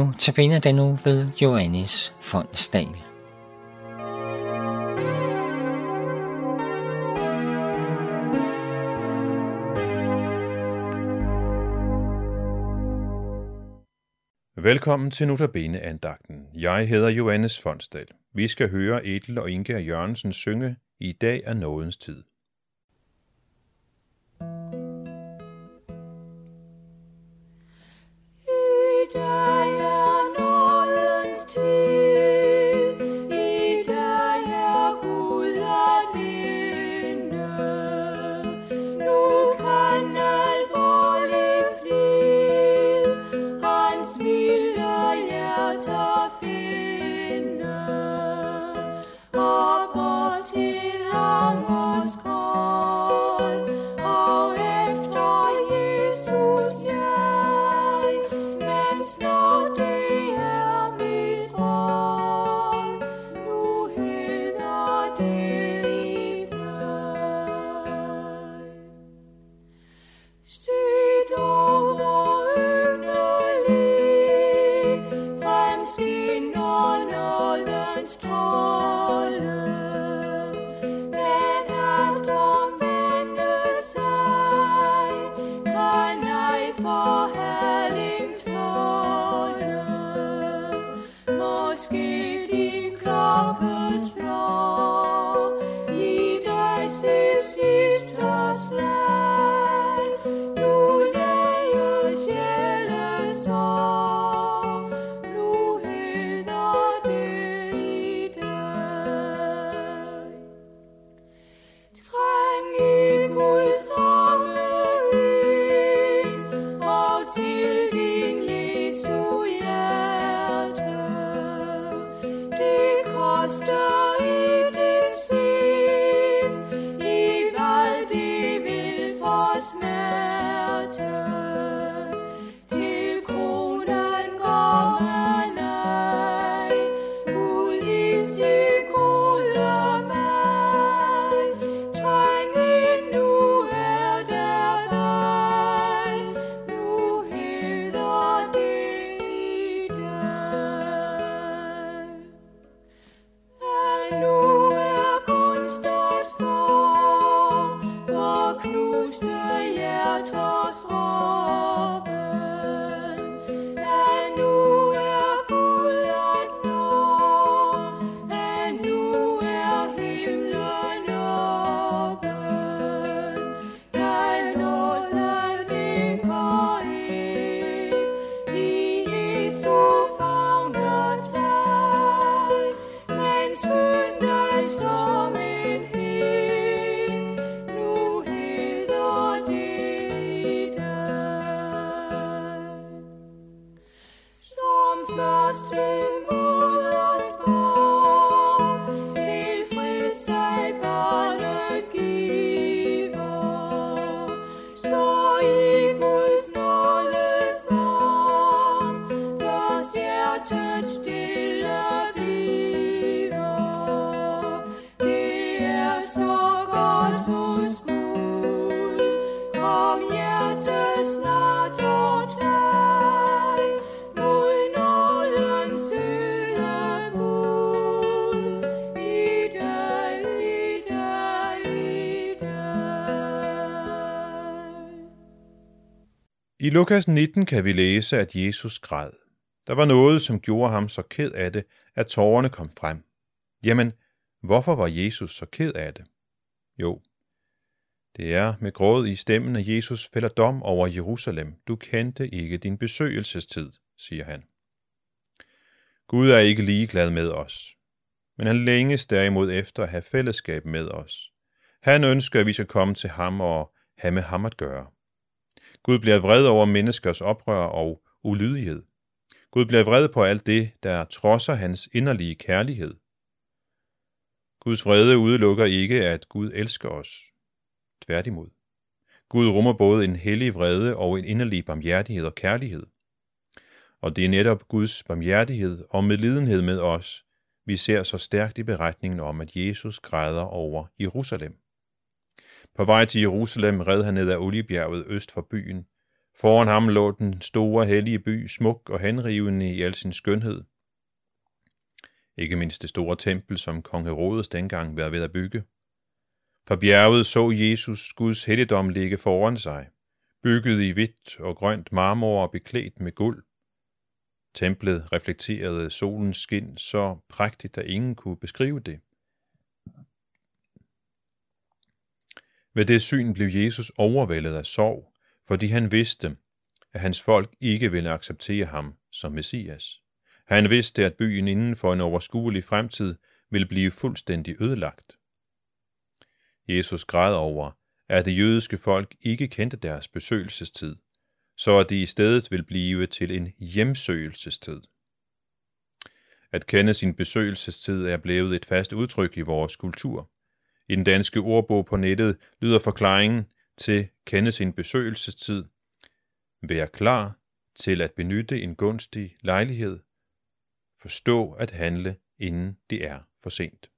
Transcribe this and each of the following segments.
nu tabiner den nu ved Johannes Fondsdal. Velkommen til Notabene andagten. Jeg hedder Johannes Fondsdal. Vi skal høre Edel og Inge Jørgensen synge I dag er nådens tid. to stars. aquí. I Lukas 19 kan vi læse, at Jesus græd. Der var noget, som gjorde ham så ked af det, at tårerne kom frem. Jamen, hvorfor var Jesus så ked af det? Jo, det er med gråd i stemmen, at Jesus fælder dom over Jerusalem. Du kendte ikke din besøgelsestid, siger han. Gud er ikke ligeglad med os, men han længes derimod efter at have fællesskab med os. Han ønsker, at vi skal komme til ham og have med ham at gøre. Gud bliver vred over menneskers oprør og ulydighed. Gud bliver vred på alt det, der trodser hans inderlige kærlighed. Guds vrede udelukker ikke, at Gud elsker os. Tværtimod. Gud rummer både en hellig vrede og en inderlig barmhjertighed og kærlighed. Og det er netop Guds barmhjertighed og medlidenhed med os, vi ser så stærkt i beretningen om, at Jesus græder over Jerusalem. På vej til Jerusalem red han ned ad Oliebjerget øst for byen, Foran ham lå den store hellige by, smuk og henrivende i al sin skønhed. Ikke mindst det store tempel, som kong Herodes dengang var ved at bygge. Fra bjerget så Jesus Guds helligdom ligge foran sig, bygget i hvidt og grønt marmor og beklædt med guld. Templet reflekterede solens skin så prægtigt, at ingen kunne beskrive det. Ved det syn blev Jesus overvældet af sorg, fordi han vidste, at hans folk ikke ville acceptere ham som Messias. Han vidste, at byen inden for en overskuelig fremtid ville blive fuldstændig ødelagt. Jesus græd over, at det jødiske folk ikke kendte deres besøgelsestid, så at de i stedet vil blive til en hjemsøgelsestid. At kende sin besøgelsestid er blevet et fast udtryk i vores kultur. I den danske ordbog på nettet lyder forklaringen til kende sin besøgelsestid. Vær klar til at benytte en gunstig lejlighed. Forstå at handle, inden det er for sent.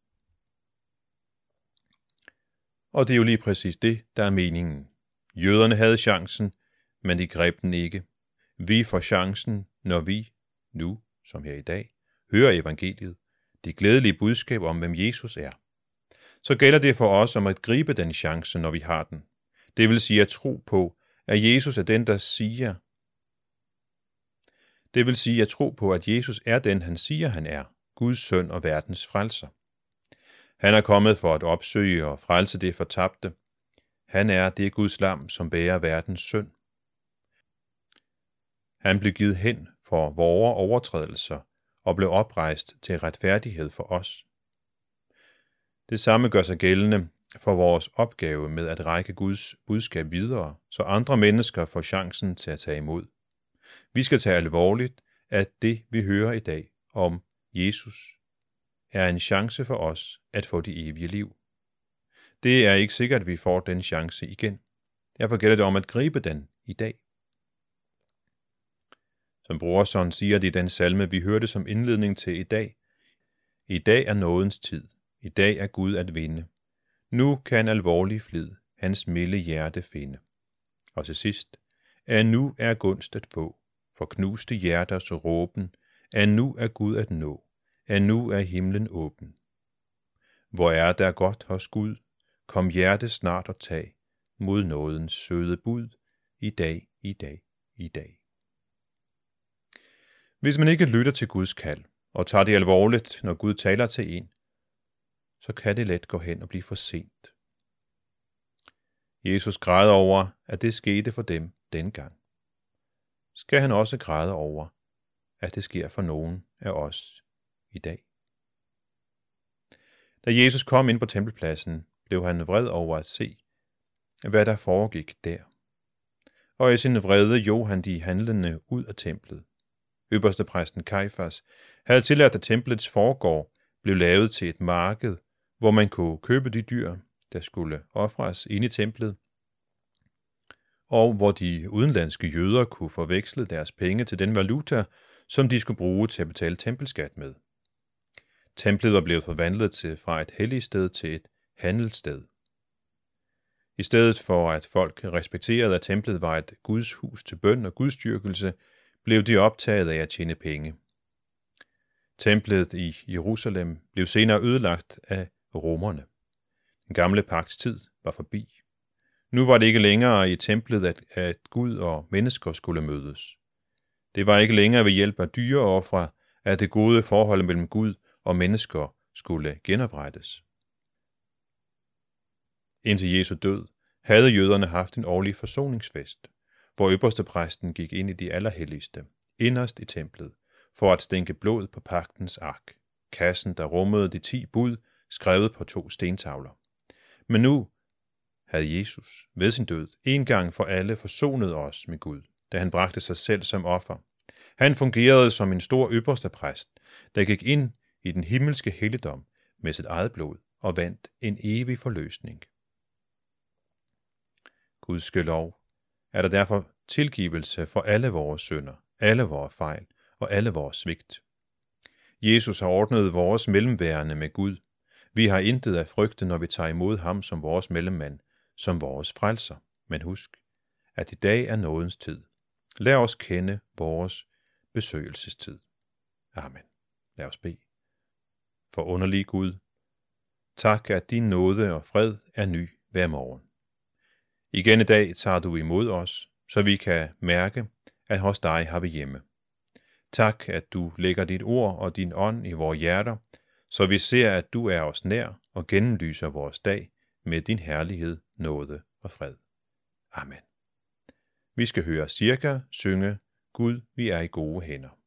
Og det er jo lige præcis det, der er meningen. Jøderne havde chancen, men de greb den ikke. Vi får chancen, når vi, nu som her i dag, hører evangeliet, det glædelige budskab om, hvem Jesus er. Så gælder det for os om at gribe den chance, når vi har den. Det vil sige at tro på, at Jesus er den, der siger. Det vil sige at tro på, at Jesus er den, han siger, han er, Guds søn og verdens frelser. Han er kommet for at opsøge og frelse det fortabte. Han er det Guds lam, som bærer verdens synd. Han blev givet hen for vores overtrædelser og blev oprejst til retfærdighed for os. Det samme gør sig gældende for vores opgave med at række Guds budskab videre, så andre mennesker får chancen til at tage imod. Vi skal tage alvorligt, at det, vi hører i dag om Jesus, er en chance for os at få det evige liv. Det er ikke sikkert, at vi får den chance igen. Derfor gælder det om at gribe den i dag. Som Brorson siger det i den salme, vi hørte som indledning til i dag. I dag er nådens tid. I dag er Gud at vinde. Nu kan alvorlig flid hans milde hjerte finde. Og til sidst, at nu er gunst at få, for knuste hjerters råben, at nu er Gud at nå at nu er himlen åben. Hvor er der godt hos Gud, kom hjerte snart og tag, mod nådens søde bud, i dag, i dag, i dag. Hvis man ikke lytter til Guds kald, og tager det alvorligt, når Gud taler til en, så kan det let gå hen og blive for sent. Jesus græd over, at det skete for dem dengang. Skal han også græde over, at det sker for nogen af os i dag. Da Jesus kom ind på tempelpladsen, blev han vred over at se, hvad der foregik der. Og i sin vrede jo han de handlende ud af templet. Øverste præsten Kajfas havde tilladt, at templets forgård blev lavet til et marked, hvor man kunne købe de dyr, der skulle ofres inde i templet, og hvor de udenlandske jøder kunne forveksle deres penge til den valuta, som de skulle bruge til at betale tempelskat med. Templet var blevet forvandlet til fra et helligt sted til et handelssted. I stedet for at folk respekterede, at templet var et Guds hus til bøn og gudstyrkelse, blev de optaget af at tjene penge. Templet i Jerusalem blev senere ødelagt af romerne. Den gamle pagts tid var forbi. Nu var det ikke længere i templet, at, at Gud og mennesker skulle mødes. Det var ikke længere ved hjælp af dyreoffre, at det gode forhold mellem Gud og mennesker skulle genoprettes. Indtil Jesu død havde jøderne haft en årlig forsoningsfest, hvor øverste præsten gik ind i de allerhelligste, inderst i templet, for at stænke blod på pagtens ark, kassen, der rummede de ti bud, skrevet på to stentavler. Men nu havde Jesus ved sin død en gang for alle forsonet os med Gud, da han bragte sig selv som offer. Han fungerede som en stor øverste præst, der gik ind i den himmelske helligdom med sit eget blod og vandt en evig forløsning. Guds lov er der derfor tilgivelse for alle vores synder, alle vores fejl og alle vores svigt. Jesus har ordnet vores mellemværende med Gud. Vi har intet at frygte, når vi tager imod ham som vores mellemmand, som vores frelser. Men husk, at i dag er nådens tid. Lad os kende vores besøgelsestid. Amen. Lad os bede. For underlig Gud, tak at din nåde og fred er ny hver morgen. Igen i dag tager du imod os, så vi kan mærke, at hos dig har vi hjemme. Tak, at du lægger dit ord og din ånd i vores hjerter, så vi ser, at du er os nær og gennemlyser vores dag med din herlighed, nåde og fred. Amen. Vi skal høre cirka synge Gud, vi er i gode hænder.